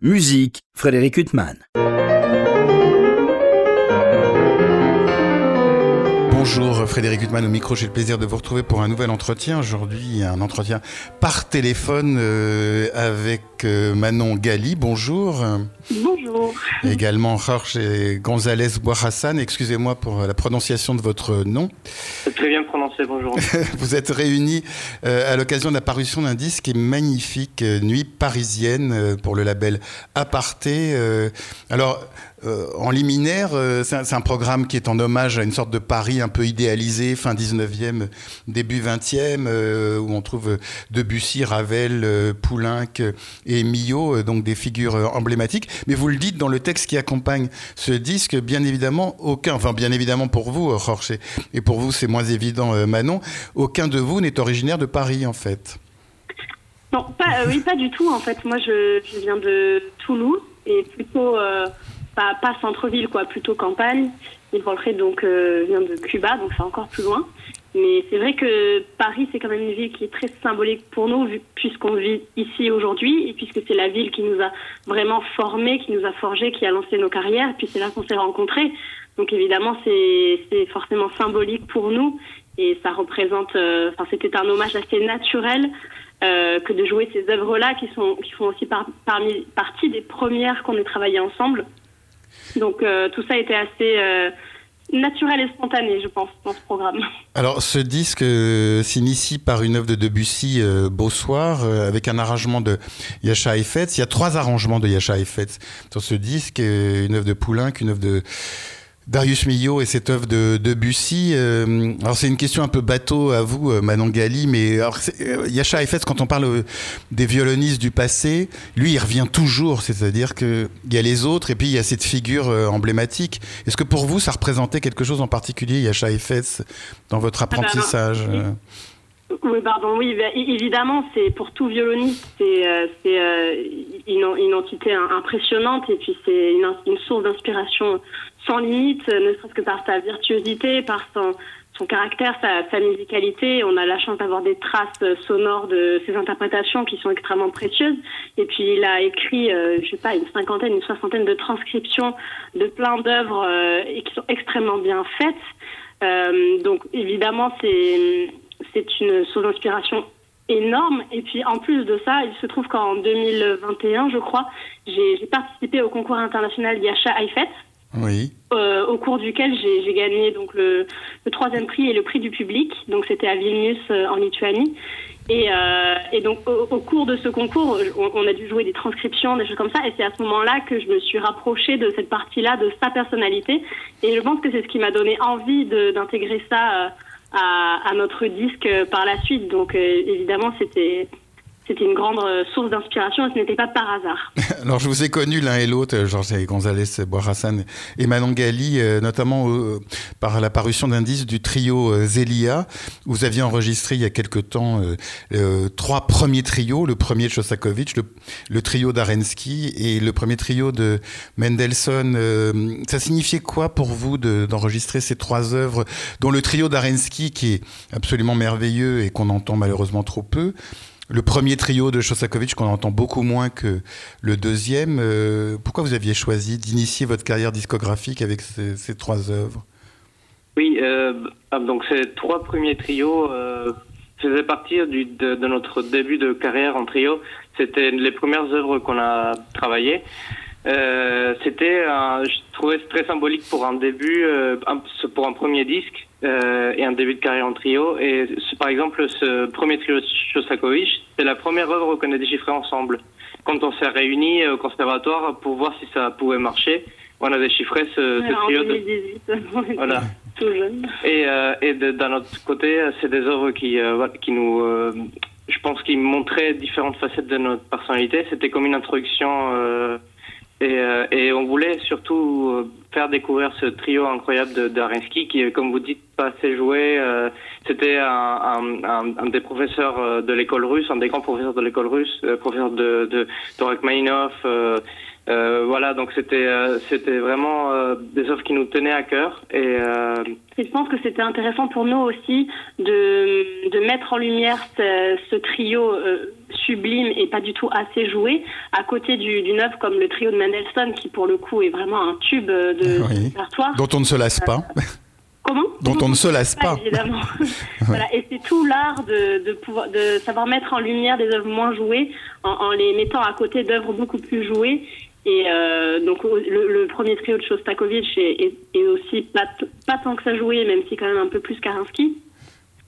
Musique, Frédéric Huttman. Bonjour Frédéric Huttman au micro, j'ai le plaisir de vous retrouver pour un nouvel entretien. Aujourd'hui, un entretien par téléphone euh, avec euh, Manon Gali. Bonjour. Bonjour. Également Jorge González Boirassan. Excusez-moi pour la prononciation de votre nom. C'est très bien prononcé, vous êtes réunis euh, à l'occasion de la parution d'un disque magnifique, Nuit parisienne, pour le label Aparté. alors, en liminaire, c'est un, programme qui est en hommage à une sorte de Paris un peu idéalisé, fin 19e, début 20e, où on trouve Debussy, Ravel, Poulenc et Millot, donc des figures emblématiques. Mais vous le dites dans le texte qui accompagne ce disque, bien évidemment, aucun, enfin bien évidemment pour vous, Jorge, et pour vous c'est moins évident, Manon, aucun de vous n'est originaire de Paris en fait. Non, pas, oui, pas du tout en fait. Moi je, viens de Toulouse et plutôt pas, centre-ville, quoi, plutôt campagne. Il donc vient de Cuba, donc c'est encore plus loin. Mais c'est vrai que Paris, c'est quand même une ville qui est très symbolique pour nous, puisqu'on vit ici aujourd'hui, et puisque c'est la ville qui nous a vraiment formés, qui nous a forgés, qui a lancé nos carrières, puis c'est là qu'on s'est rencontrés. Donc évidemment, c'est forcément symbolique pour nous, et ça représente, euh, enfin c'était un hommage assez naturel euh, que de jouer ces œuvres-là, qui, sont, qui font aussi partie des premières qu'on ait travaillées ensemble. Donc euh, tout ça était assez naturel et spontané, je pense, dans ce programme. Alors, ce disque euh, s'initie par une œuvre de Debussy, euh, Beau euh, avec un arrangement de Yasha Effetz. Il y a trois arrangements de Yasha Effetz sur ce disque, une œuvre de Poulenc, une œuvre de Darius Milhaud et cette œuvre de, de Bussy. Euh, alors c'est une question un peu bateau à vous, euh, Manon Gali, mais alors, euh, Yasha Effetz, quand on parle des violonistes du passé, lui il revient toujours, c'est-à-dire qu'il y a les autres et puis il y a cette figure emblématique. Est-ce que pour vous ça représentait quelque chose en particulier, Yasha Effetz, dans votre ah bah, apprentissage oui, pardon, oui, bah, évidemment, c'est pour tout violoniste, c'est une, une, entité impressionnante et puis c'est une, une source d'inspiration sans limite, ne serait-ce que par sa virtuosité, par son, son caractère, sa, musicalité. On a la chance d'avoir des traces sonores de ses interprétations qui sont extrêmement précieuses. Et puis il a écrit, euh, je sais pas, une cinquantaine, une soixantaine de transcriptions de plein d'œuvres euh, qui sont extrêmement bien faites. Euh, donc évidemment, c'est c'est une source d'inspiration énorme. Et puis en plus de ça, il se trouve qu'en 2021, je crois, j'ai participé au concours international Yasha Haifet oui. Euh, au cours duquel j'ai gagné donc le, le, troisième prix et le prix du public. Donc c'était à Vilnius euh, en Lituanie. Et, euh, et donc au, au, cours de ce concours, on, on, a dû jouer des transcriptions, des choses comme ça. Et c'est à ce moment-là que je me suis rapprochée de cette partie-là, de sa personnalité. Et je pense que c'est ce qui m'a donné envie d'intégrer ça à, à, notre disque par la suite. Donc euh, évidemment, c'était c'était une grande euh, source d'inspiration et ce n'était pas par hasard. Alors, je vous ai connu l'un et l'autre, euh, Georges González Boirassan et Manon Gali, euh, notamment par la parution d'un du trio Zelia. Vous aviez enregistré il y a quelque temps trois premiers trios. Le premier de Shostakovich, le, trio d'Arensky et le premier trio de Mendelssohn. ça signifiait quoi pour vous d'enregistrer ces trois œuvres, dont le trio d'Arensky, qui est absolument merveilleux et qu'on entend malheureusement trop peu, le premier trio de Shostakovich qu'on entend beaucoup moins que le deuxième. Euh, pourquoi vous aviez choisi d'initier votre carrière discographique avec ces, trois œuvres? Oui, euh, ah, donc ces trois premiers trios euh, faisaient partie de, notre début de carrière en trio. C'était les premières œuvres qu'on a travaillées. C'était, je trouvais très symbolique pour un début, pour un premier disque. Euh, et un début de carrière en trio. Et par exemple, ce premier trio Shostakovich, c'est la première œuvre qu'on a déchiffrée ensemble. Quand on s'est réunis au conservatoire pour voir si ça pouvait marcher, on a déchiffré ce, ce trio. De... voilà. Tout jeune. Et, euh, et d'un autre côté, c'est des œuvres qui, euh, qui nous, euh, je pense, qui montraient différentes facettes de notre personnalité. C'était comme une introduction euh, et, euh, et, on voulait surtout euh, faire découvrir ce trio incroyable de, d'Arinsky qui, comme vous dites, pas assez joué. Euh, c'était un, un, un, des professeurs de l'école russe, un des grands professeurs de l'école russe, professeur de, de, de Euh, voilà, donc c'était euh, c'était vraiment euh, des œuvres qui nous tenaient à cœur et, et je pense que c'était intéressant pour nous aussi de, de mettre en lumière ce, ce trio sublime et pas du tout assez joué à côté d'une œuvre comme le trio de Mendelssohn qui pour le coup est vraiment un tube de oui. répertoire dont on ne se lasse pas. Comment? Dont on ne se lasse pas. Évidemment. voilà. Et c'est tout l'art de, de, pouvoir, de savoir mettre en lumière des œuvres moins jouées en, en les mettant à côté d'œuvres beaucoup plus jouées. Et euh, donc le, premier trio de Shostakovich est, est, aussi pas, pas tant que ça joué, même si quand même un peu plus Karinsky.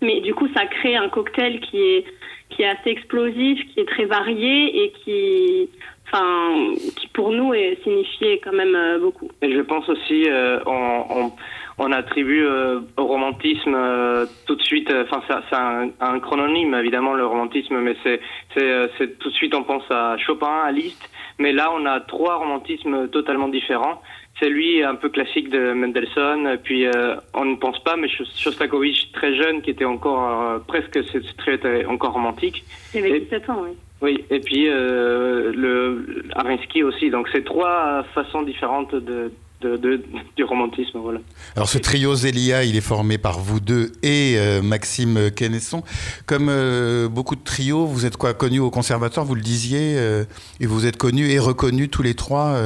Mais du coup, ça crée un cocktail qui est, qui est assez explosif, qui est très varié et qui, enfin, qui pour nous est signifié quand même euh, beaucoup. Et je pense aussi, euh, on, on, attribue euh, au romantisme euh, tout de suite, enfin c'est un, un, chrononyme évidemment le romantisme, mais c'est c'est tout de suite on pense à Chopin, à Liszt, mais là on a trois romantismes totalement différents. C'est lui un peu classique de Mendelssohn, puis euh, on ne pense pas, mais Shostakovich très jeune, qui était encore euh, presque très encore romantique. Il avait 17 ans, oui. Oui, et puis euh, le Arinsky aussi. Donc c'est trois façons différentes de, du romantisme. Alors ce trio Zélia, il est formé par vous deux et euh, Maxime Kennesson. Comme euh, beaucoup de trios, vous êtes quoi connus au conservatoire, vous le disiez, euh, et vous êtes connus et reconnus tous les trois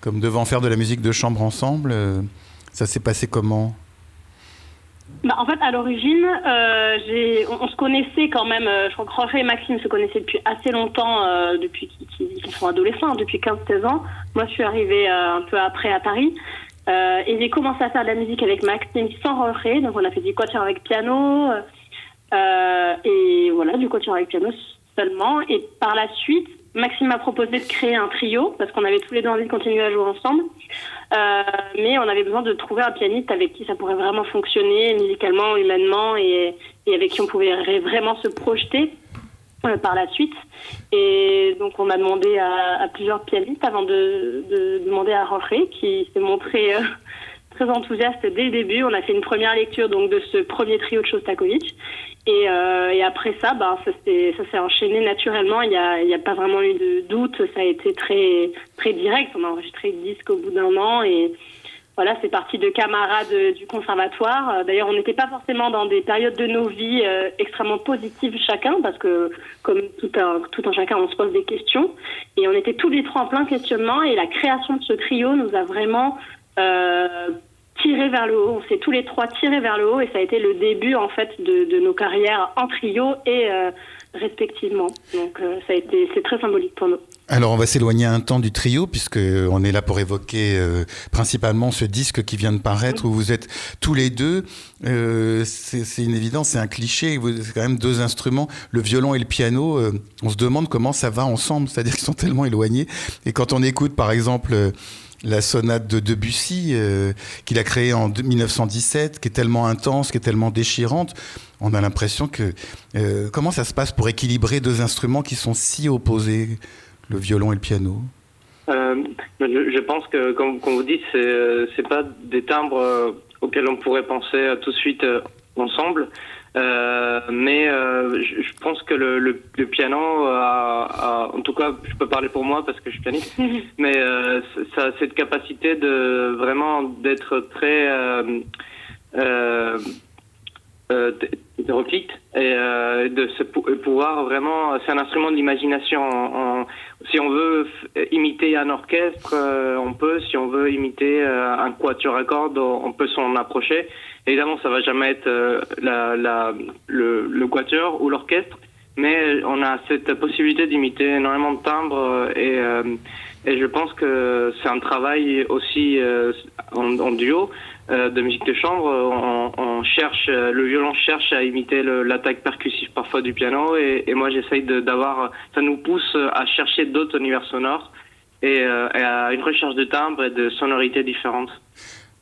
comme devant faire de la musique de chambre ensemble. ça s'est passé comment? Bah, en fait, à l'origine, euh, on, on, se connaissait quand même. Euh, je crois que Roger et Maxime se connaissaient depuis assez longtemps, euh, depuis qu'ils qu sont adolescents, depuis 15-16 ans. Moi, je suis arrivée euh, un peu après à Paris. Euh, et j'ai commencé à faire de la musique avec Maxime sans Roger. Donc, on a fait du quatuor avec piano. et voilà, du quatuor avec piano seulement. Et par la suite, Maxime m'a proposé de créer un trio parce qu'on avait tous les deux envie de continuer à jouer ensemble. Euh, mais on avait besoin de trouver un pianiste avec qui ça pourrait vraiment fonctionner musicalement, humainement et, et avec qui on pouvait vraiment se projeter euh, par la suite. Et donc on a demandé à, à plusieurs pianistes avant de, de demander à Jorge qui s'est montré euh, très enthousiaste dès le début. On a fait une première lecture donc de ce premier trio de Shostakovich. Et, euh, après ça, ben, ça s'est enchaîné naturellement. Il n'y a, a pas vraiment eu de doute. Ça a été très, très direct. On a enregistré le disque au bout d'un an. Et voilà, c'est parti de camarades du conservatoire. D'ailleurs, on n'était pas forcément dans des périodes de nos vies euh, extrêmement positives chacun, parce que comme tout un, tout un chacun, on se pose des questions. Et on était tous les trois en plein questionnement. Et la création de ce trio nous a vraiment euh, tiré vers le haut. On s'est tous les trois tirés vers le haut et ça a été le début en fait de, nos carrières en trio et euh, respectivement. Donc euh, ça a été c'est très symbolique pour nous. Alors on va s'éloigner un temps du trio puisque on est là pour évoquer euh, principalement ce disque qui vient de paraître où vous êtes tous les deux. C'est une évidence, c'est un cliché. C'est quand même deux instruments, le violon et le piano. On se demande comment ça va ensemble, c'est-à-dire qu'ils sont tellement éloignés. Et quand on écoute par exemple la sonate de Debussy euh, qu'il a créée en 1917, qui est tellement intense, qui est tellement déchirante. On a l'impression que euh, comment ça se passe pour équilibrer deux instruments qui sont si opposés, le violon et le piano? Euh, je, pense que, comme, comme vous dites, c'est c'est pas des timbres auxquels on pourrait penser tout de suite ensemble. Euh, mais euh, je, je, pense que le, le, le piano a, a, en tout cas, je peux parler pour moi parce que je suis pianiste, mais euh, ça a cette capacité de vraiment d'être très euh, euh hétéroclite et euh, de se pouvoir vraiment c'est un instrument de l'imagination si on veut imiter un orchestre euh, on peut. Si on veut imiter euh, un quatuor à cordes on peut s'en approcher. Évidemment ça va jamais être euh, la, la, le, le quatuor ou l'orchestre mais on a cette possibilité d'imiter énormément de timbres et, et je pense que c'est un travail aussi en, en duo euh, de musique de chambre, on, on, cherche, le violon cherche à imiter l'attaque percussive parfois du piano, et, et moi j'essaye d'avoir, ça nous pousse à chercher d'autres univers sonores et, euh, et, à une recherche de timbre et de sonorités différentes.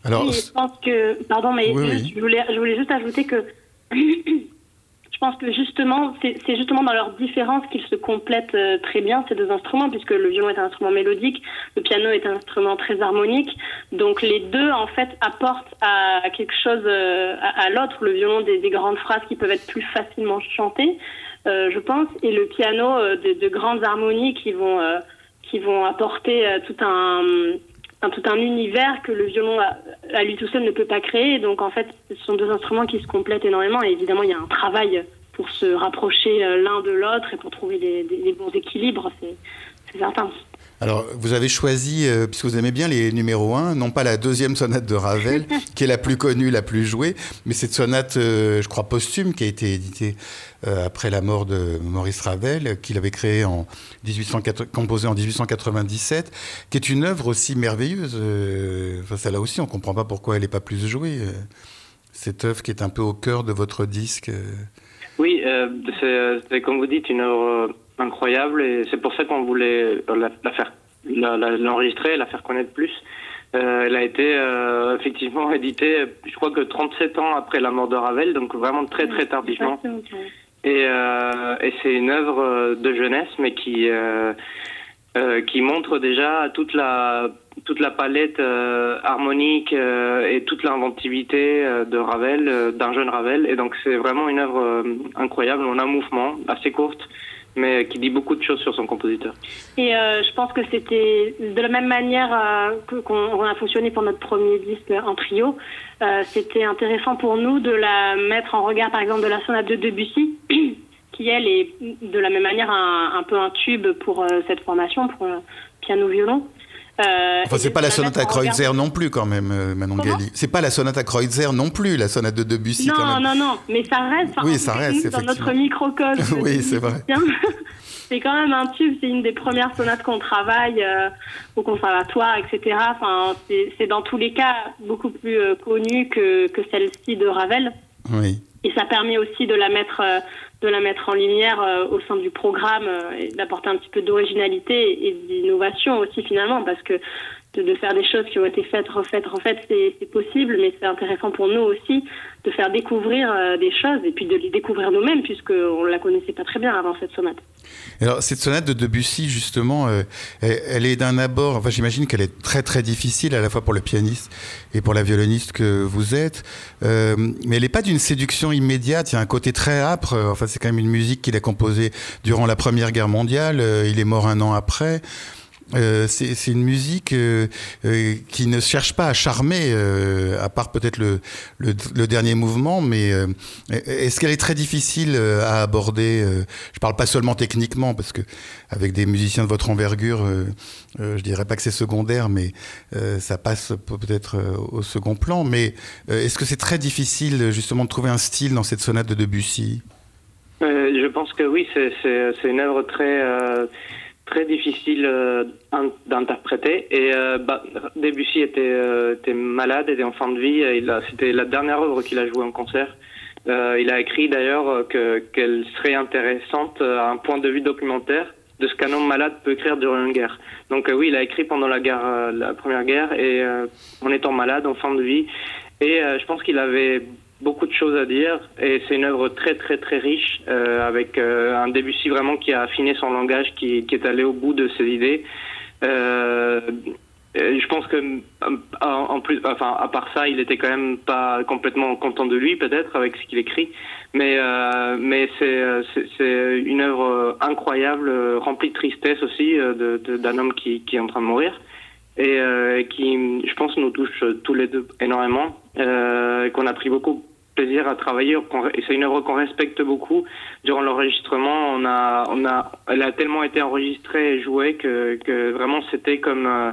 Alors, oui, je pense que, pardon, mais oui, oui. Je, voulais, je voulais juste ajouter que pense que justement, c'est justement dans leur différence qu'ils se complètent euh, très bien ces deux instruments, puisque le violon est un instrument mélodique, le piano est un instrument très harmonique. Donc les deux, en fait, apportent à quelque chose, euh, à, l'autre, le violon des, des, grandes phrases qui peuvent être plus facilement chantées, euh, je pense, et le piano de, de, grandes harmonies qui vont qui vont apporter tout un, tout un univers que le violon à, lui tout seul ne peut pas créer. Donc en fait, ce sont deux instruments qui se complètent énormément. Et évidemment, il y a un travail pour se rapprocher l'un de l'autre et pour trouver les, bons équilibres, c'est certain. Alors, vous avez choisi, euh, puisque vous aimez bien les numéros 1, non pas la deuxième sonate de Ravel, qui est la plus connue, la plus jouée, mais cette sonate, euh, je crois, posthume, qui a été éditée euh, après la mort de Maurice Ravel, qu'il avait créée en 1880, composée en 1897, qui est une œuvre aussi merveilleuse. enfin, celle-là aussi, on ne comprend pas pourquoi elle n'est pas plus jouée. cette œuvre qui est un peu au cœur de votre disque. Oui, c'est comme vous dites, une œuvre incroyable et c'est pour ça qu'on voulait la, faire l'enregistrer, la, faire connaître plus. Euh, elle a été euh, effectivement éditée, je crois que 37 ans après la mort de Ravel, donc vraiment très très tardivement. Et, euh, et c'est une œuvre de jeunesse, mais qui qui montre déjà toute la toute la palette harmonique et toute l'inventivité de Ravel, d'un jeune Ravel. Et donc c'est vraiment une œuvre incroyable. On a un mouvement assez courte mais qui dit beaucoup de choses sur son compositeur. Et euh, je pense que c'était de la même manière euh, qu'on a fonctionné pour notre premier disque en trio. Euh, c'était intéressant pour nous de la mettre en regard, par exemple, de la sonate de Debussy, qui elle est de la même manière un, un peu un tube pour cette formation, pour piano-violon. Euh, enfin, c'est pas la sonate à Kreutzer non plus, quand même, euh, Manon Gali. C'est pas la sonate à Kreutzer non plus, la sonate de Debussy. Non, quand même. non, non, mais ça reste. Oui, ça reste. Dans notre microcosme. oui, c'est vrai. c'est quand même un tube. C'est une des premières sonates qu'on travaille euh, au conservatoire, etc. Enfin, c'est dans tous les cas beaucoup plus connu que, que celle-ci de Ravel. Oui. Et ça permet aussi de la mettre de la mettre en lumière euh, au sein du programme euh, et d'apporter un petit peu d'originalité et d'innovation aussi finalement parce que de, faire des choses qui ont été faites, refaites, refaites, c'est possible, mais c'est intéressant pour nous aussi de faire découvrir euh, des choses et puis de les découvrir nous-mêmes puisqu'on ne la connaissait pas très bien avant cette sonate. Alors cette sonate de Debussy justement, euh, elle, est d'un abord, enfin j'imagine qu'elle est très très difficile à la fois pour le pianiste et pour la violoniste que vous êtes, euh, mais elle n'est pas d'une séduction immédiate, il y a un côté très âpre, enfin c'est quand même une musique qu'il a composée durant la Première Guerre mondiale, il est mort un an après. Euh, c'est une musique euh, euh, qui ne cherche pas à charmer, à part peut-être le, le, dernier mouvement, mais est-ce qu'elle est très difficile à aborder Je parle pas seulement techniquement, parce que avec des musiciens de votre envergure, je dirais pas que c'est secondaire, mais ça passe peut-être au second plan. Mais est-ce que c'est très difficile justement de trouver un style dans cette sonate de Debussy? Je pense que oui, c'est une œuvre très très difficile euh, d'interpréter. Et euh, bah, Debussy était, euh, était, malade, était en fin de vie. C'était la dernière œuvre qu'il a jouée en concert. il a écrit d'ailleurs qu'elle serait intéressante à un point de vue documentaire de ce qu'un homme malade peut écrire durant une guerre. Donc oui, il a écrit pendant la guerre, la première guerre, et en étant malade, en fin de vie. Et je pense qu'il avait beaucoup de choses à dire et c'est une œuvre très très très riche euh, avec euh, un Debussy vraiment qui a affiné son langage, qui, est allé au bout de ses idées. Euh, je pense que en plus, enfin à part ça, il était quand même pas complètement content de lui peut-être avec ce qu'il écrit, mais euh, mais c'est c'est une œuvre incroyable, remplie de tristesse aussi d'un homme qui, qui est en train de mourir. Et qui, je pense, nous touche tous les deux énormément, euh, qu'on a pris beaucoup plaisir à travailler et c'est une œuvre qu'on respecte beaucoup. Durant l'enregistrement, on a, on a, elle a tellement été enregistrée et jouée que, vraiment c'était comme euh,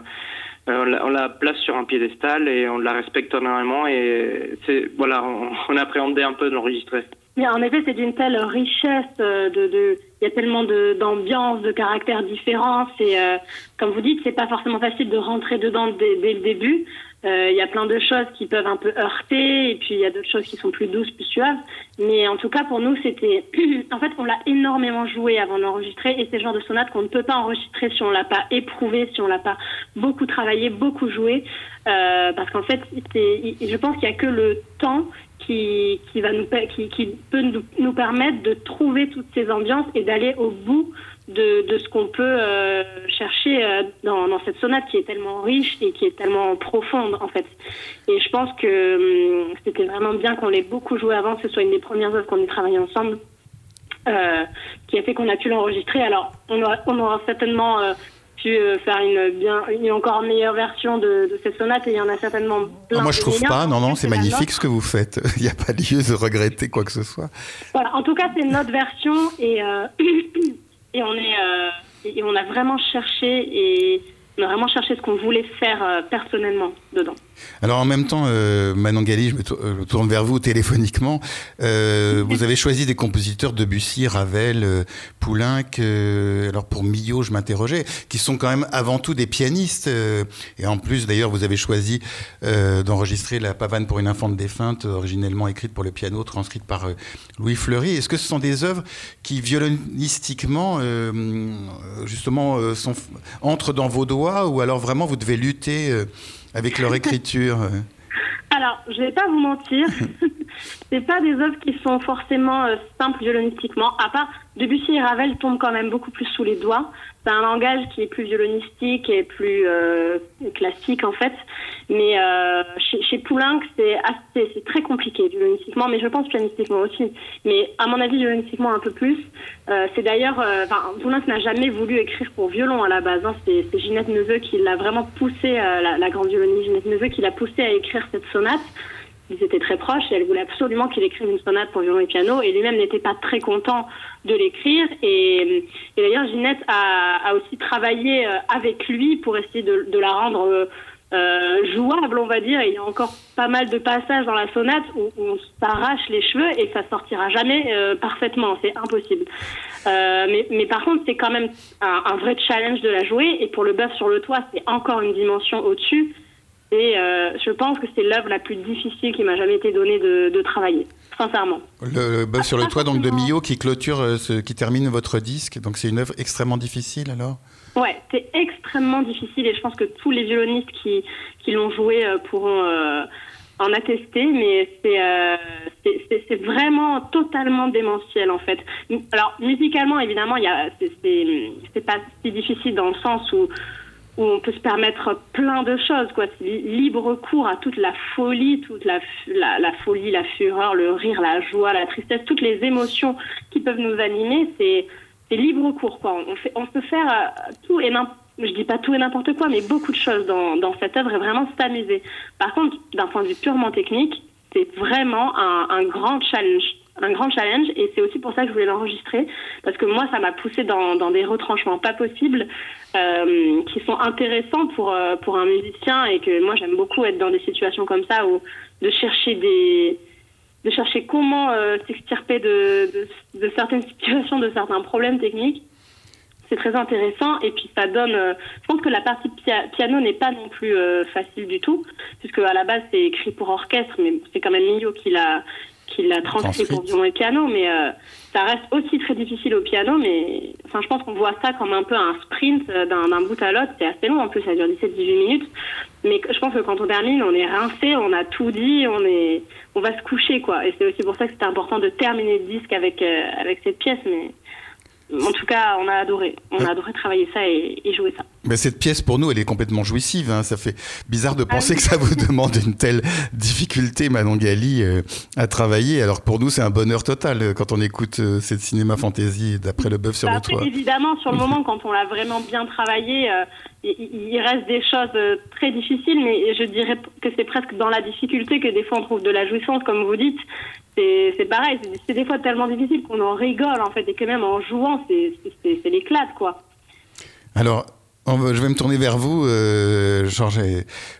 on, la, place sur un piédestal et on la respecte énormément et voilà, on, appréhendait un peu de l'enregistrer. En effet, c'est d'une telle richesse euh, de, de, il y a tellement d'ambiance, de, caractères différents. Euh, comme vous dites, c'est pas forcément facile de rentrer dedans dès le début. Euh, il y a plein de choses qui peuvent un peu heurter, et puis il y a d'autres choses qui sont plus douces, plus suaves. Mais en tout cas, pour nous, c'était, en fait, on l'a énormément joué avant d'enregistrer, et c'est le genre de sonate qu'on ne peut pas enregistrer si on l'a pas éprouvé, si on l'a pas beaucoup travaillé, beaucoup joué, euh, parce qu'en fait, je pense qu'il y a que le temps qui, qui va nous, qui, qui peut nous, nous permettre de trouver toutes ces ambiances et d'aller au bout de, de ce qu'on peut euh, chercher euh, dans, dans, cette sonate qui est tellement riche et qui est tellement profonde en fait. Et je pense que hum, c'était vraiment bien qu'on l'ait beaucoup joué avant, que ce soit une des premières œuvres qu'on ait travaillé ensemble, euh, qui a fait qu'on a pu l'enregistrer. Alors on aura, on aura certainement pu faire une bien une encore meilleure version de, cette sonate et il y en a certainement plein. Ah, moi je trouve pas, non non, c'est magnifique ce que vous faites. il n'y a pas lieu de regretter quoi que ce soit. Voilà, en tout cas c'est notre version et et on est et on a vraiment cherché et on a vraiment cherché ce qu'on voulait faire euh, personnellement dedans. Alors en même temps, euh, Manon Gali, je me, euh, tourne vers vous téléphoniquement. Euh, vous avez choisi des compositeurs de Bussy, Ravel, euh, Poulenc. alors pour Millot, je m'interrogeais, qui sont quand même avant tout des pianistes. et en plus, d'ailleurs, vous avez choisi d'enregistrer La pavane pour une infante défunte, originellement écrite pour le piano, transcrite par Louis Fleury. Est-ce que ce sont des œuvres qui violonistiquement, justement, sont, entrent dans vos doigts, ou alors vraiment vous devez lutter avec leur écriture Alors, je vais pas vous mentir, c'est pas des œuvres qui sont forcément euh, simples violonistiquement, à part Debussy et Ravel tombent quand même beaucoup plus sous les doigts. C'est un langage qui est plus violonistique et plus euh, classique en fait. Mais euh, chez, chez Poulenc, c'est assez, c'est très compliqué violonistiquement, mais je pense pianistiquement aussi. Mais à mon avis, violonistiquement un peu plus. Euh, c'est d'ailleurs, euh, enfin, Poulenc n'a jamais voulu écrire pour violon à la base. Hein. C'est, c'est Ginette Neveu qui l'a vraiment poussé, euh, la, la, grande violoniste Ginette Neveu, qui l'a poussé à écrire cette sonate ils étaient très proches et elle voulait absolument qu'il écrive une sonate pour violon et piano et lui-même n'était pas très content de l'écrire. Et, d'ailleurs Ginette a, aussi travaillé euh, avec lui pour essayer de, la rendre euh, euh, jouable on va dire. Il y a encore pas mal de passages dans la sonate où, où on s'arrache les cheveux et ça sortira jamais parfaitement. C'est impossible. Mais, mais, par contre c'est quand même un, un, vrai challenge de la jouer. Et pour le bœuf sur le toit c'est encore une dimension au-dessus et euh, je pense que c'est l'œuvre la plus difficile qui m'a jamais été donnée de, de travailler, sincèrement. Le, le sur le toit donc de Millau qui clôture, euh, ce, qui termine votre disque, donc c'est une œuvre extrêmement difficile alors? Ouais, c'est extrêmement difficile et je pense que tous les violonistes qui, qui l'ont joué euh, pourront euh, en attester, mais c'est euh, c'est vraiment totalement démentiel en fait. Alors musicalement évidemment, c'est pas si difficile dans le sens où où on peut se permettre plein de choses, quoi. Libre cours à toute la folie, toute la, folie, la fureur, le rire, la joie, la tristesse, toutes les émotions qui peuvent nous animer, c'est libre cours, quoi. On, fait, peut faire euh, tout et n'importe je dis pas tout et n'importe quoi, mais beaucoup de choses dans, cette œuvre et vraiment s'amuser. Par contre, d'un point de vue purement technique, c'est vraiment un grand challenge un grand challenge et c'est aussi pour ça que je voulais l'enregistrer parce que moi ça m'a poussé dans, des retranchements pas possibles euh, qui sont intéressants pour euh, pour un musicien et que moi j'aime beaucoup être dans des situations comme ça où de chercher des de chercher comment euh, s'extirper de, de, certaines situations de certains problèmes techniques. C'est très intéressant et puis ça donne je pense que la partie pia piano n'est pas non plus facile du tout puisque à la base c'est écrit pour orchestre mais c'est quand même Millau qui l'a qui l'a transcrit pour violon et piano, mais euh, ça reste aussi très difficile au piano. Mais enfin, je pense qu'on voit ça comme un peu un sprint euh, d'un bout à l'autre. C'est assez long, en plus, ça dure 17-18 minutes. Mais je pense que quand on termine, on est rincé, on a tout dit, on est, on va se coucher, quoi. Et c'est aussi pour ça que c'était important de terminer le disque avec euh, avec cette pièce. Mais en tout cas, on a adoré. On a adoré travailler ça et, et jouer ça. Mais cette pièce, pour nous, elle est complètement jouissive. Hein. Ça fait bizarre de penser ah oui. que ça vous demande une telle difficulté, Manon Gali, euh, à travailler. Alors pour nous, c'est un bonheur total euh, quand on écoute euh, cette cinéma fantasy d'après le bœuf sur bah, le toit. Évidemment, sur le moment, quand on l'a vraiment bien travaillé, euh, il, il, reste des choses très difficiles, mais je dirais que c'est presque dans la difficulté que des fois on trouve de la jouissance, comme vous dites. C'est pareil, c'est des fois tellement difficile qu'on en rigole, en fait, et que même en jouant, c'est l'éclate, quoi. Alors, je vais me tourner vers vous, euh, Georges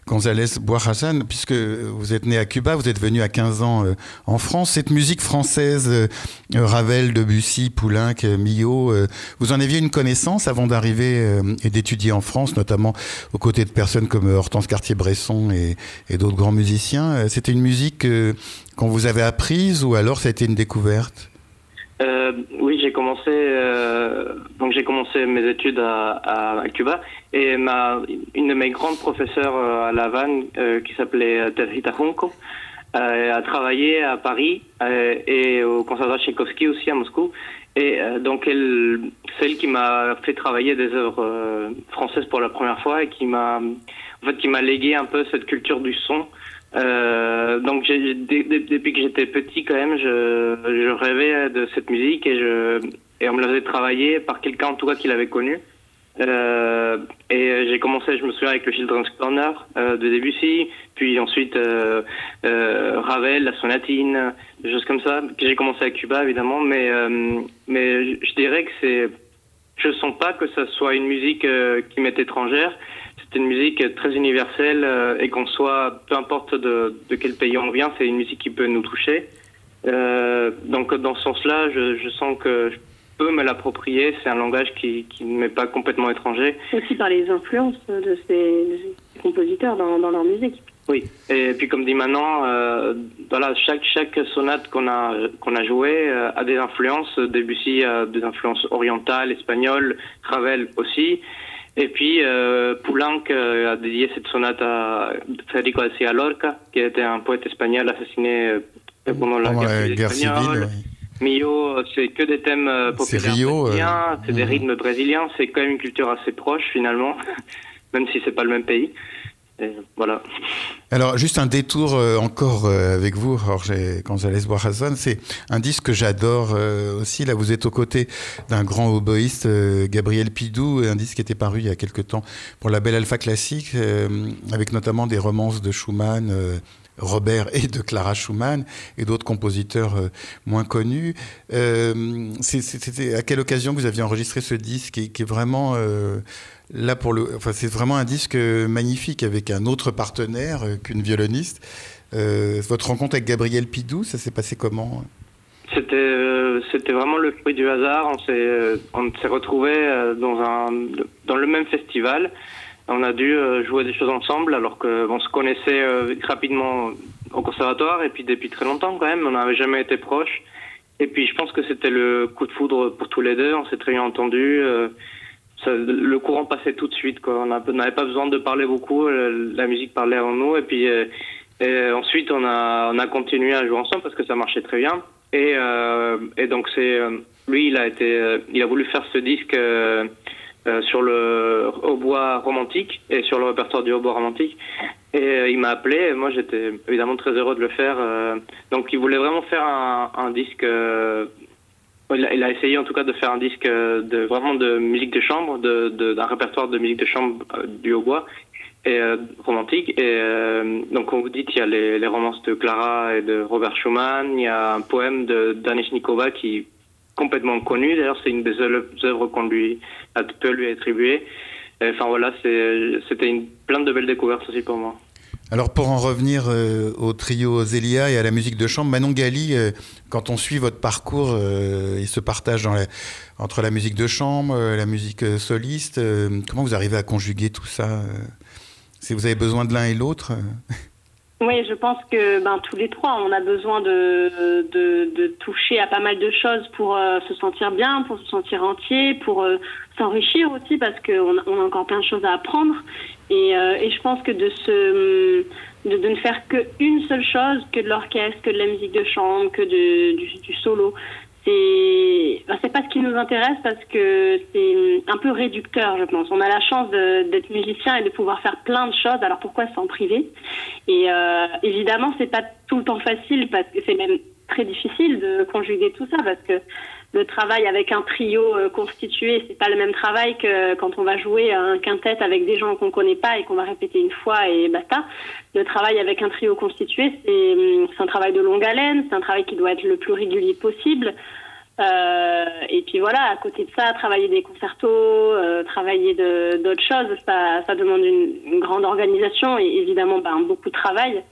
González Boirassan, puisque vous êtes né à Cuba, vous êtes venu à 15 ans euh, en France. Cette musique française, euh, Ravel, Debussy, Poulenc, euh, Millot, vous en aviez une connaissance avant d'arriver et d'étudier en France, notamment aux côtés de personnes comme Hortense Cartier-Bresson et d'autres grands musiciens. C'était une musique qu'on vous avait apprise ou alors ça a été une découverte euh, oui, j'ai commencé euh, commencé mes études à, Cuba et ma une de mes grandes professeurs euh, à La Havane qui s'appelait Terhita Junco a travaillé à Paris et au conservatoire Tchaïkovski aussi à Moscou. Et donc elle c'est elle qui m'a fait travailler des œuvres françaises pour la première fois et qui m'a en fait qui m'a légué un peu cette culture du son euh, donc depuis que j'étais petit quand même, je, rêvais de cette musique et, on me la faisait travailler par quelqu'un en tout cas qui l'avait connue. Euh, et j'ai commencé, je me souviens, avec le Children's Corner de Debussy, puis ensuite Ravel, la sonatine, des choses comme ça. J'ai commencé à Cuba, évidemment, mais, mais je dirais que c'est... Je sens pas que ça soit une musique qui m'est étrangère c'est une musique très universelle euh, et qu'on soit, peu importe de, de, quel pays on vient, c'est une musique qui peut nous toucher. Euh, donc dans ce sens-là, je, je, sens que je peux me l'approprier. C'est un langage qui, qui ne m'est pas complètement étranger. Aussi par les influences de ces, compositeurs dans, dans, leur musique. Oui, et puis comme dit maintenant, euh, voilà, chaque chaque sonate qu'on a qu'on a joué euh, a des influences. Debussy a des influences orientales, espagnoles, Ravel aussi. Et puis, euh, Poulenc euh, a dédié cette sonate à Federico García Lorca, qui était un poète espagnol assassiné euh, pendant la guerre, civile. Millau, c'est que des thèmes populaires brésiliens, c'est des rythmes brésiliens, c'est quand même une culture assez proche finalement, même si c'est pas le même pays Alors, juste un détour euh, encore euh, avec vous, Jorge González Boirrazon. C'est un disque que j'adore euh, aussi. Là, vous êtes aux côtés d'un grand oboïste, Gabriel Pidou, un disque qui était paru il y a quelque temps pour la Belle Alpha Classique, avec notamment des romances de Schumann. Robert et de Clara Schumann et d'autres compositeurs moins connus. C'était à quelle occasion vous aviez enregistré ce disque qui, est vraiment Là, pour le, enfin, c'est vraiment un disque magnifique avec un autre partenaire euh, qu'une violoniste. Euh, votre rencontre avec Gabriel Pidou, ça s'est passé comment? C'était, euh, c'était vraiment le fruit du hasard. On s'est, on s'est retrouvés dans un, dans le même festival. On a dû jouer des choses ensemble, alors qu'on se connaissait rapidement au conservatoire et puis depuis très longtemps quand même. On n'avait jamais été proches. Et puis je pense que c'était le coup de foudre pour tous les deux. On s'est très bien entendus le courant passait tout de suite. Quoi. On n'avait pas besoin de parler beaucoup, euh, la musique parlait en nous. Et puis euh, et ensuite, on a, on a continué à jouer ensemble parce que ça marchait très bien. Et, euh, et donc, c'est lui, il a, été, il a voulu faire ce disque sur le hautbois romantique et sur le répertoire du hautbois romantique. Et il m'a appelé. moi, j'étais évidemment très heureux de le faire. donc, il voulait vraiment faire un, disque il a, essayé en tout cas de faire un disque euh, de vraiment de musique de chambre, de, d'un répertoire de musique de chambre euh, du hautbois et euh, romantique. Et donc, comme vous dites, il y a les, romances de Clara et de Robert Schumann. Il y a un poème de Nikova qui complètement connu. D'ailleurs, c'est une des œuvres qu'on lui peut lui attribuer. Enfin voilà, c'était plein de belles découvertes aussi pour moi. Alors pour en revenir euh, au trio Zélia et à la musique de chambre, Manon Gali, euh, quand on suit votre parcours, euh, il se partage entre la musique de chambre, la musique soliste. comment vous arrivez à conjuguer tout ça Si vous avez besoin de l'un et l'autre? Oui, je pense que ben, tous les trois, on a besoin de, de, de toucher à pas mal de choses pour se sentir bien, pour se sentir entier, pour s'enrichir aussi, parce qu'on on a encore plein de choses à apprendre. Et, euh, je pense que de, se, de ne faire qu'une seule chose, que de l'orchestre, que de la musique de chambre, que de, du, du solo, c'est ben, pas ce qui nous intéresse parce que c'est un peu réducteur, je pense. On a la chance d'être musicien et de pouvoir faire plein de choses. Alors pourquoi s'en priver? Et euh, évidemment, c'est pas tout le temps facile parce que c'est même très difficile de conjuguer tout ça parce que le travail avec un trio euh, constitué, c'est pas le même travail que quand on va jouer un quintet avec des gens qu'on connaît pas et qu'on va répéter une fois et basta. Le travail avec un trio constitué, c'est hum, un travail de longue haleine, c'est un travail qui doit être le plus régulier possible. Euh, et puis voilà, à côté de ça, travailler des concertos, euh, travailler d'autres choses, ça, demande une, une, grande organisation et évidemment ben, beaucoup de travail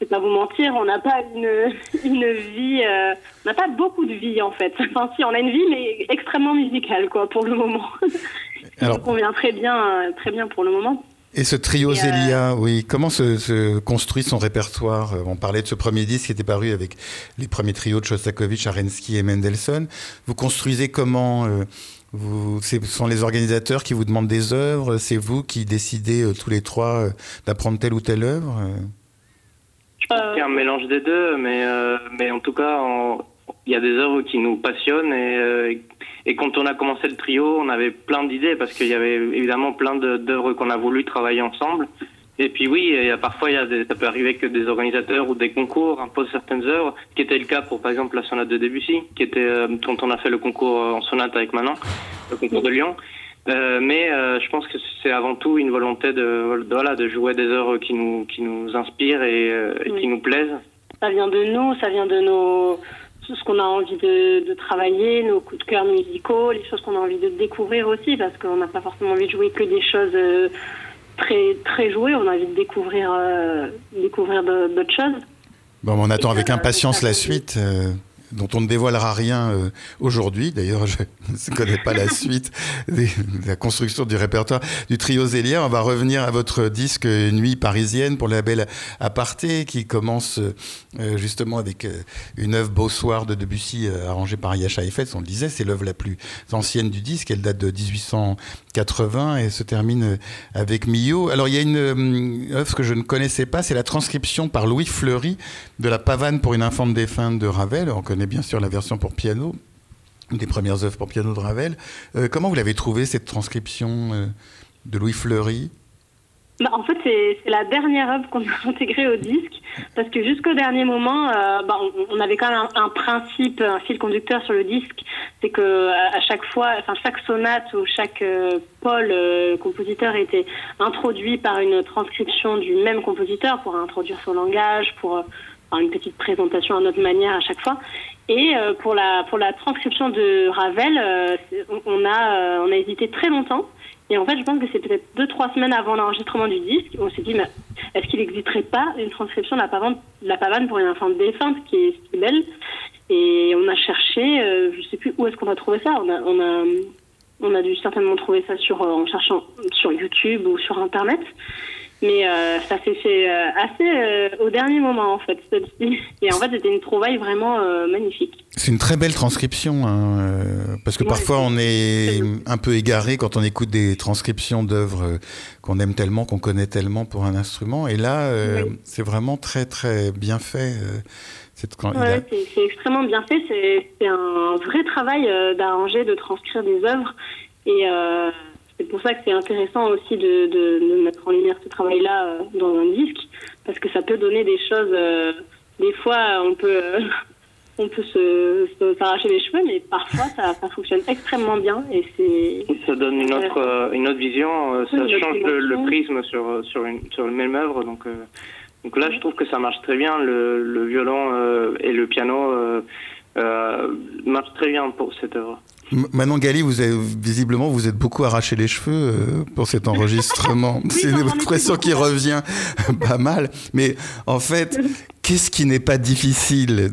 vais pas vous mentir, on n'a pas une, une vie, euh, on n'a pas beaucoup de vie en fait. Enfin si, on a une vie mais extrêmement musicale quoi pour le moment. Alors, Ça convient très bien, très bien pour le moment. Et ce trio Zélia, euh, oui, comment se, construit son répertoire On parlait de ce premier disque qui était paru avec les premiers trios de Shostakovich, Arensky et Mendelssohn. Vous construisez comment euh, vous, Ce sont les organisateurs qui vous demandent des œuvres C'est vous qui décidez tous les trois d'apprendre telle ou telle œuvre c'est un mélange des deux, mais, euh, mais en tout cas, il y a des œuvres qui nous passionnent et, euh, et quand on a commencé le trio, on avait plein d'idées parce qu'il y avait évidemment plein d'œuvres qu'on a voulu travailler ensemble. Et puis oui, il y a, parfois il y a des, ça peut arriver que des organisateurs ou des concours imposent certaines œuvres, qui était le cas pour par exemple la sonate de Debussy, qui était euh, dont on a fait le concours en sonate avec Manon, le concours de Lyon. Mais je pense que c'est avant tout une volonté de, voilà, de jouer des œuvres qui nous, qui nous inspirent et, qui nous plaisent. Ça vient de nous, ça vient de nos, tout ce qu'on a envie de, de, travailler, nos coups de cœur musicaux, les choses qu'on a envie de découvrir aussi, parce qu'on n'a pas forcément envie de jouer que des choses très très jouées. On a envie de découvrir, découvrir d'autres choses. Bon, on attend avec impatience la suite dont on ne dévoilera rien euh, aujourd'hui. D'ailleurs, je ne connais pas la suite de la construction du répertoire du trio Zélia. On va revenir à votre disque Nuit parisienne pour la belle aparté qui commence euh, justement avec euh, une œuvre Beau soir de Debussy arrangée par Yasha Effetz. On le disait, c'est l'œuvre la plus ancienne du disque. Elle date de 1880 et se termine avec Millot. Alors, il y a une œuvre que je ne connaissais pas, c'est la transcription par Louis Fleury de la pavane pour une infante défunte de Ravel. On connaît bien sûr la version pour piano, des premières œuvres pour piano de Ravel. Euh, comment vous l'avez trouvé cette transcription euh, de Louis Fleury? Bah, en fait, c'est la dernière œuvre qu'on a intégrée au disque, parce que jusqu'au dernier moment, euh, bah, on, avait quand même un, principe, un fil conducteur sur le disque, c'est que à chaque fois, enfin chaque sonate ou chaque pôle compositeur était introduit par une transcription du même compositeur pour introduire son langage, pour une petite présentation à notre manière à chaque fois. Et euh, pour la pour la transcription de Ravel, euh, on a euh, on a hésité très longtemps. Et en fait, je pense que c'est peut-être deux trois semaines avant l'enregistrement du disque, on s'est dit, est-ce qu'il n'existerait pas une transcription de la pavane, la pavane pour une enfant défunte qui est, qui est belle? Et on a cherché, je sais plus où est-ce qu'on a trouvé ça. On a on a on a dû certainement trouver ça sur en cherchant sur YouTube ou sur Internet. Mais euh, ça s'est fait euh, assez euh, au dernier moment, en fait, Et en fait, c'était une trouvaille vraiment magnifique. C'est une très belle transcription, hein, parce que parfois on est un peu égaré quand on écoute des transcriptions d'œuvres qu'on aime tellement, qu'on connaît tellement pour un instrument. Et là, c'est vraiment très, très bien fait. c'est extrêmement bien fait. C'est un vrai travail d'arranger, de transcrire des œuvres. Et c'est pour ça que c'est intéressant aussi de, de, mettre en lumière ce travail-là euh, dans un disque, parce que ça peut donner des choses. Euh, des fois, on peut, on peut se, s'arracher les cheveux, mais parfois ça, ça fonctionne extrêmement bien et c'est. Ça donne une autre, euh, une autre vision. ça change le, prisme sur sur une sur le même œuvre, donc. donc là, je trouve que ça marche très bien. Le, le violon et le piano marchent très bien pour cette œuvre. Manon Gali, vous avez, visiblement, vous êtes beaucoup arraché les cheveux euh, pour cet enregistrement. C'est une expression qui revient pas mal. Mais en fait, qu'est-ce qui n'est pas difficile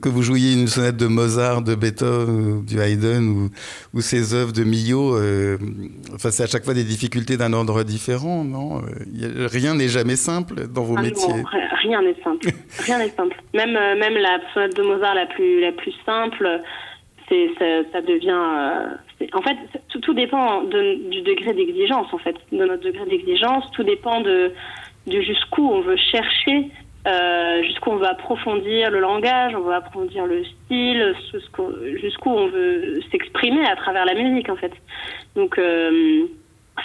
que vous jouiez une sonate de Mozart, de Beethoven, du Haydn ou, ou ces œuvres de Millot euh, Enfin, c'est à chaque fois des difficultés d'un ordre différent, non? Euh, Rien n'est jamais simple dans vos ah métiers. rien n'est simple. rien n'est simple. Même, même la sonate de Mozart la plus, la plus simple ça, devient. Euh, en fait, tout, dépend du degré d'exigence, en fait, de notre degré d'exigence. Tout dépend de, jusqu'où on veut chercher, euh, jusqu'où on veut approfondir le langage, on veut approfondir le style, jusqu'où on veut s'exprimer à travers la musique, en fait. Donc. Euh,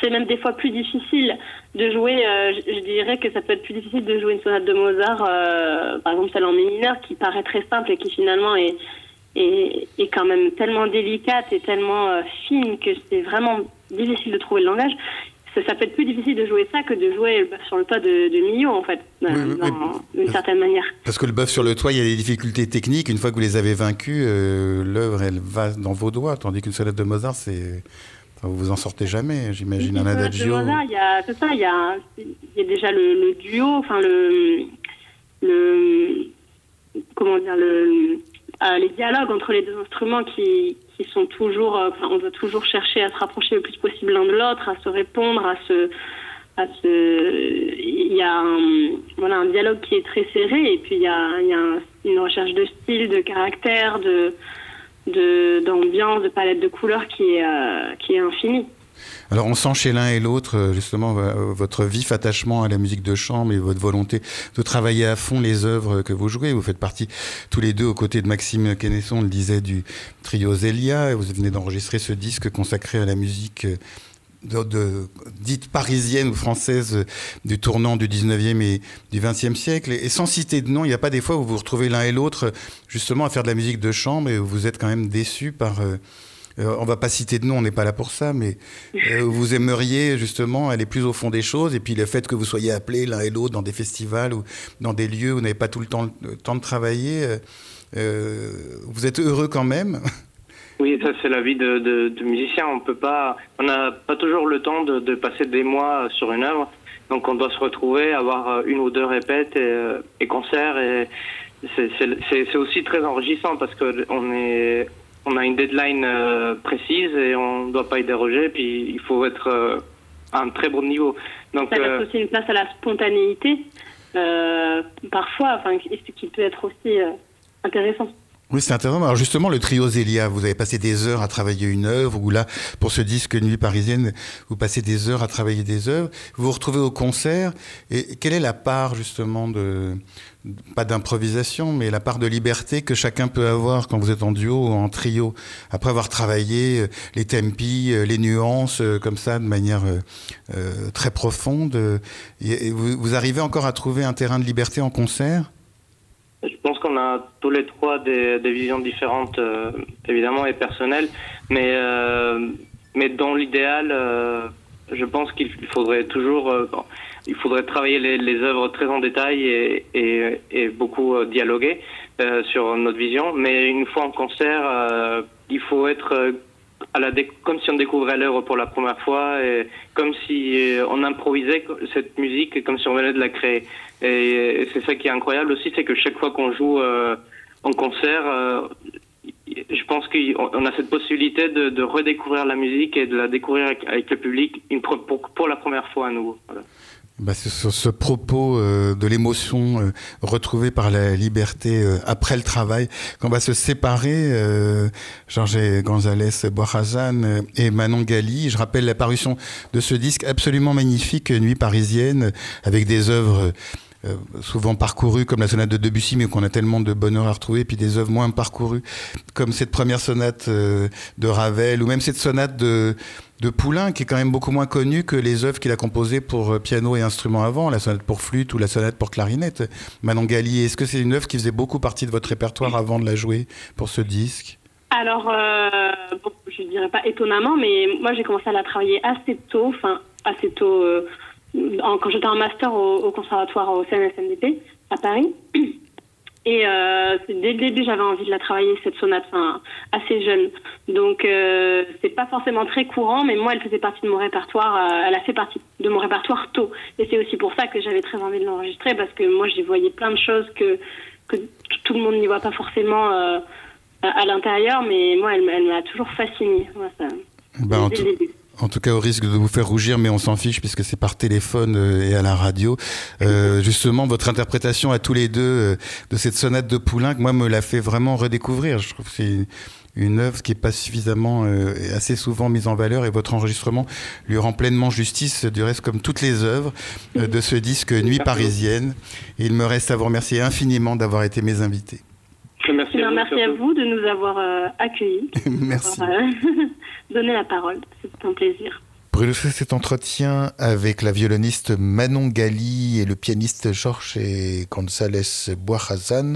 c'est même des fois plus difficile de jouer. je, dirais que ça peut être plus difficile de jouer une sonate de Mozart, par exemple celle en mi mineur, qui paraît très simple et qui finalement est, est, quand même tellement délicate et tellement euh, fine que c'est vraiment difficile de trouver le langage. Ça, peut être plus difficile de jouer ça que de jouer sur le toit de, de Millau, en fait, d'une certaine manière. Parce que le bœuf sur le toit, il y a des difficultés techniques. Une fois que vous les avez vaincues, euh, l'œuvre, elle va dans vos doigts. Tandis qu'une sonate de Mozart, c'est. vous vous en sortez jamais, j'imagine, un adagio. il y a, c'est ça, il y a, il y a déjà le, duo, enfin le, le, comment dire, le, euh, les dialogues entre les deux instruments qui, qui sont toujours, euh, on doit toujours chercher à se rapprocher le plus possible l'un de l'autre, à se répondre, à se, à se, il y a un, voilà, un dialogue qui est très serré et puis il y a, il y a une recherche de style, de caractère, de, de, d'ambiance, de palette de couleurs qui est, euh, qui est infinie. Alors on sent chez l'un et l'autre euh, justement euh, votre vif attachement à la musique de chambre et votre volonté de travailler à fond les œuvres que vous jouez. Vous faites partie tous les deux aux côtés de Maxime Kennesson, le disait, du trio Zélia. Vous venez d'enregistrer ce disque consacré à la musique euh, dite parisienne ou française du tournant du 19e et du 20e siècle. Et, sans citer de nom, il n'y a pas des fois où vous vous retrouvez l'un et l'autre justement à faire de la musique de chambre et vous êtes quand même déçu par on va pas citer de nom, on n'est pas là pour ça, mais euh, vous aimeriez justement aller plus au fond des choses, et puis le fait que vous soyez appelés l'un et l'autre dans des festivals ou dans des lieux où vous n'avez pas tout le temps, de travailler, euh, vous êtes heureux quand même? Oui, ça c'est la vie de, musicien. On peut pas, on n'a pas toujours le temps de, de, passer des mois sur une œuvre. Donc on doit se retrouver, avoir une ou deux répètes et, et concerts. Et c'est aussi très enrichissant parce que on est, on a une deadline euh, précise et on ne doit pas y déroger. Puis il faut être euh, à un très bon niveau. Donc ça laisse euh, aussi une place à la spontanéité parfois, enfin, ce qui peut être aussi intéressant? Oui, c'est intéressant. Alors justement, le trio Zélia, vous avez passé des heures à travailler une œuvre, ou là, pour ce disque Nuit parisienne, vous passez des heures à travailler des œuvres. Vous vous retrouvez au concert. Et quelle est la part justement de, pas d'improvisation, mais la part de liberté que chacun peut avoir quand vous êtes en duo ou en trio, après avoir travaillé euh, les tempi, euh, les nuances, euh, comme ça, de manière très profonde. vous arrivez encore à trouver un terrain de liberté en concert? Je pense qu'on a tous les trois des, visions différentes, évidemment, et personnelles. Mais, mais dans l'idéal, je pense qu'il faudrait toujours, il faudrait travailler les, œuvres très en détail et, beaucoup dialoguer sur notre vision. Mais une fois en concert, il faut être comme si on découvrait l'œuvre pour la première fois et comme si on improvisait cette musique comme si on venait de la créer. Et c'est ça qui est incroyable aussi, c'est que chaque fois qu'on joue euh, en concert, euh, je pense qu'on a cette possibilité de, redécouvrir la musique et de la découvrir avec, le public pour, la première fois à nouveau. Bah c'est sur ce propos euh, de l'émotion euh, retrouvée par la liberté euh, après le travail qu'on va se séparer, euh, Georges González Boirazan et Manon Gali. Je rappelle la parution de ce disque absolument magnifique, Nuit parisienne, avec des œuvres euh, souvent parcourues comme la sonate de Debussy, mais qu'on a tellement de bonheur à retrouver, puis des œuvres moins parcourues comme cette première sonate euh, de Ravel, ou même cette sonate de, de Poulain, qui est quand même beaucoup moins connue que les œuvres qu'il a composées pour euh, piano et instruments avant, la sonate pour flûte ou la sonate pour clarinette. Manon Gali, est-ce que c'est une œuvre qui faisait beaucoup partie de votre répertoire avant de la jouer pour ce disque? Alors, euh, bon, je ne dirais pas étonnamment, mais moi j'ai commencé à la travailler assez tôt, enfin assez tôt, euh, quand j'étais en master au, conservatoire au CNSMDP à Paris. Et euh, dès le début, j'avais envie de la travailler, cette sonate, enfin, assez jeune. Donc, euh, c'est pas forcément très courant, mais moi, elle faisait partie de mon répertoire. Euh, elle a fait partie de mon répertoire tôt. Et c'est aussi pour ça que j'avais très envie de l'enregistrer, parce que moi, j'y voyais plein de choses que, que tout le monde n'y voit pas forcément euh, à l'intérieur, mais moi, elle, m'a toujours fascinée. Ça, ben, dès le début. En tout cas, au risque de vous faire rougir, mais on s'en fiche puisque c'est par téléphone euh, et à la radio. Euh, justement, votre interprétation à tous les deux euh, de cette sonate de Poulain, moi, me l'a fait vraiment redécouvrir. Je trouve que c'est une œuvre qui est pas suffisamment euh, assez souvent mise en valeur et votre enregistrement lui rend pleinement justice, du reste comme toutes les œuvres euh, de ce disque Nuit parisienne. Et il me reste à vous remercier infiniment d'avoir été mes invités. Merci, à, merci à vous de nous avoir euh, accueillis. merci. Avoir, euh, donné la parole. C'est un plaisir. Pour illustrer cet entretien avec la violoniste Manon Gali et le pianiste Georges González Boirazan,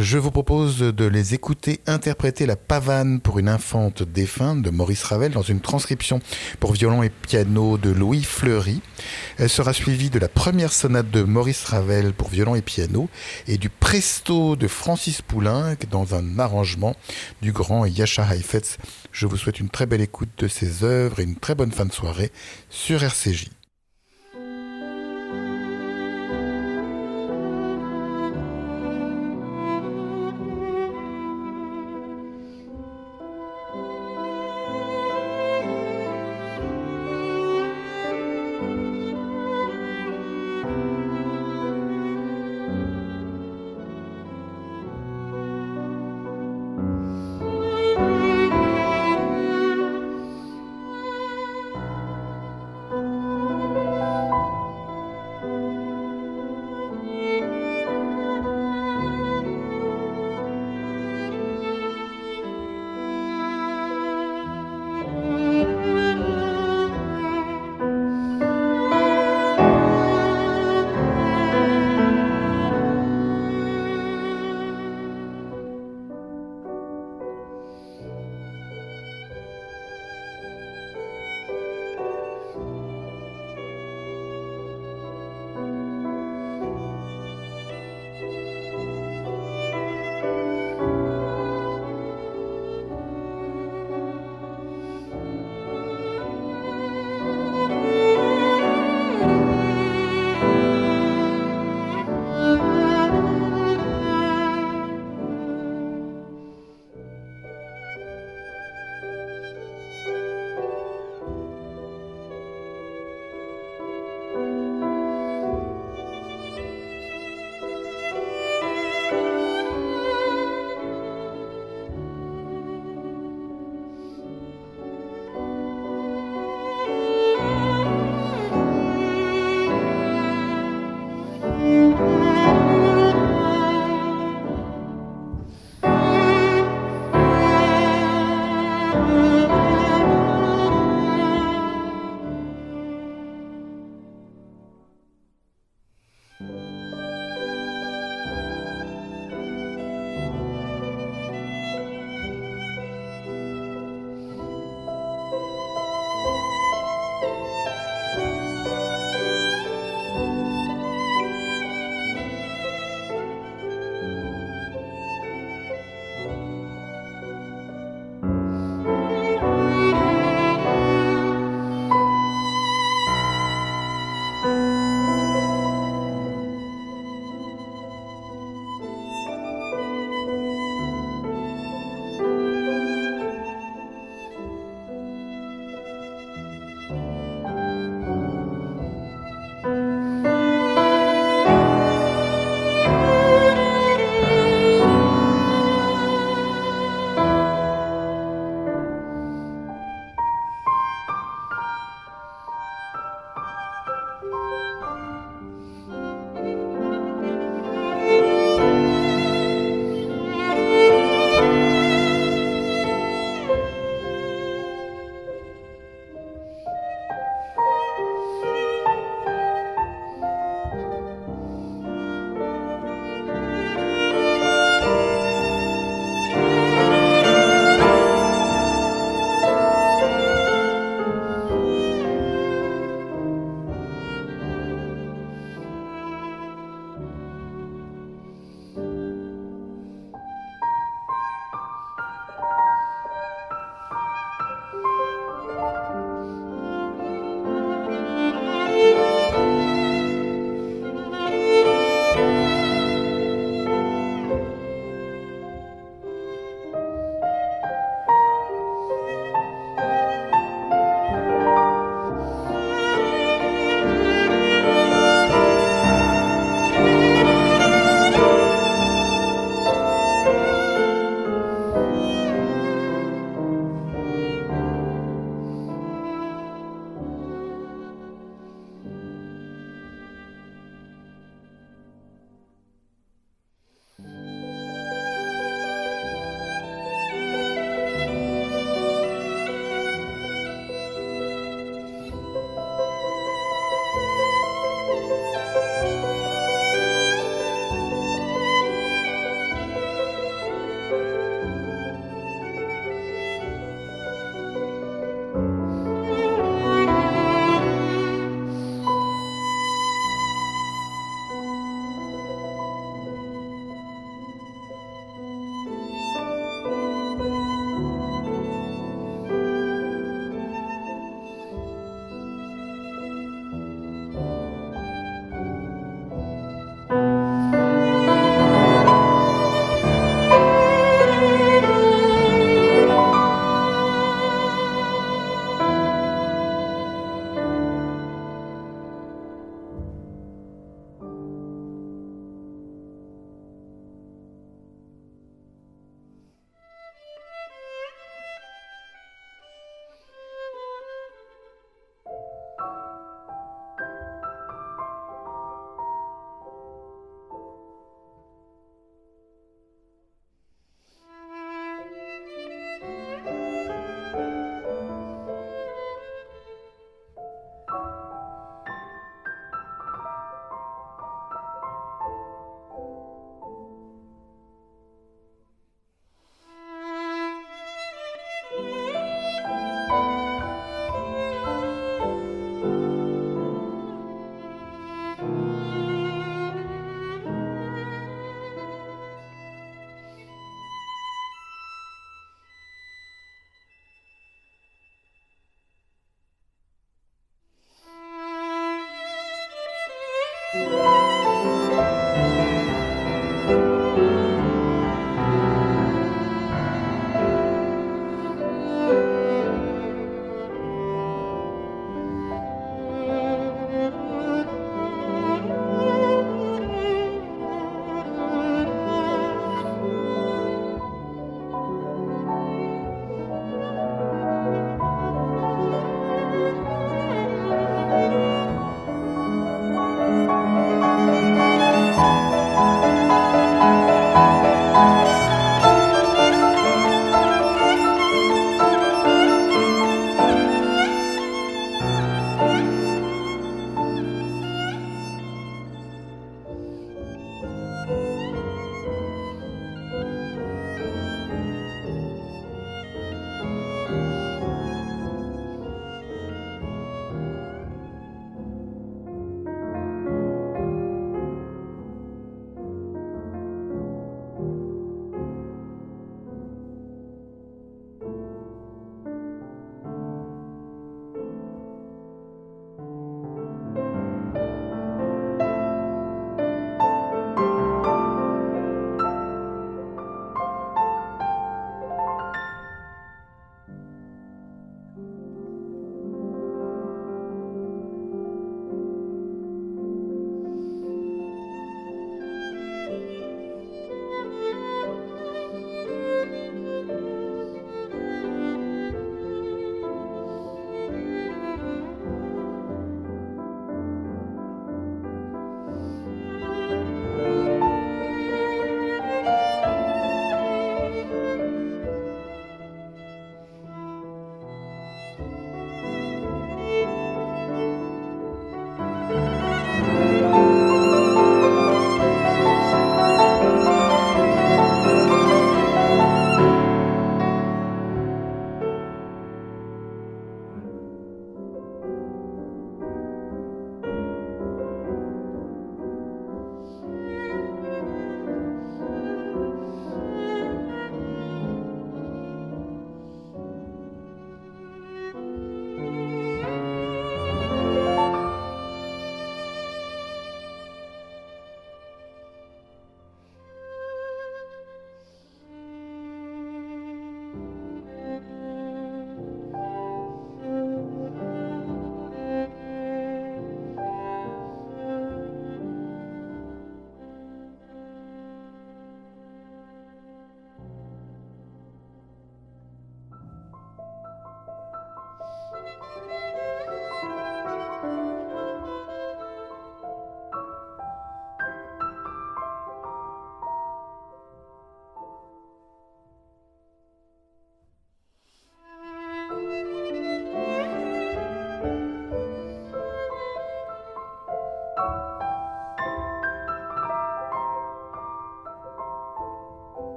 je vous propose de les écouter interpréter la pavane pour une infante défunte de Maurice Ravel dans une transcription pour violon et piano de Louis Fleury. Elle sera suivie de la première sonate de Maurice Ravel pour violon et piano et du presto de Francis Poulenc dans un arrangement du grand Yasha Heifetz. Je vous souhaite une très belle écoute de ces œuvres et une très bonne fin de soirée sur RCJ.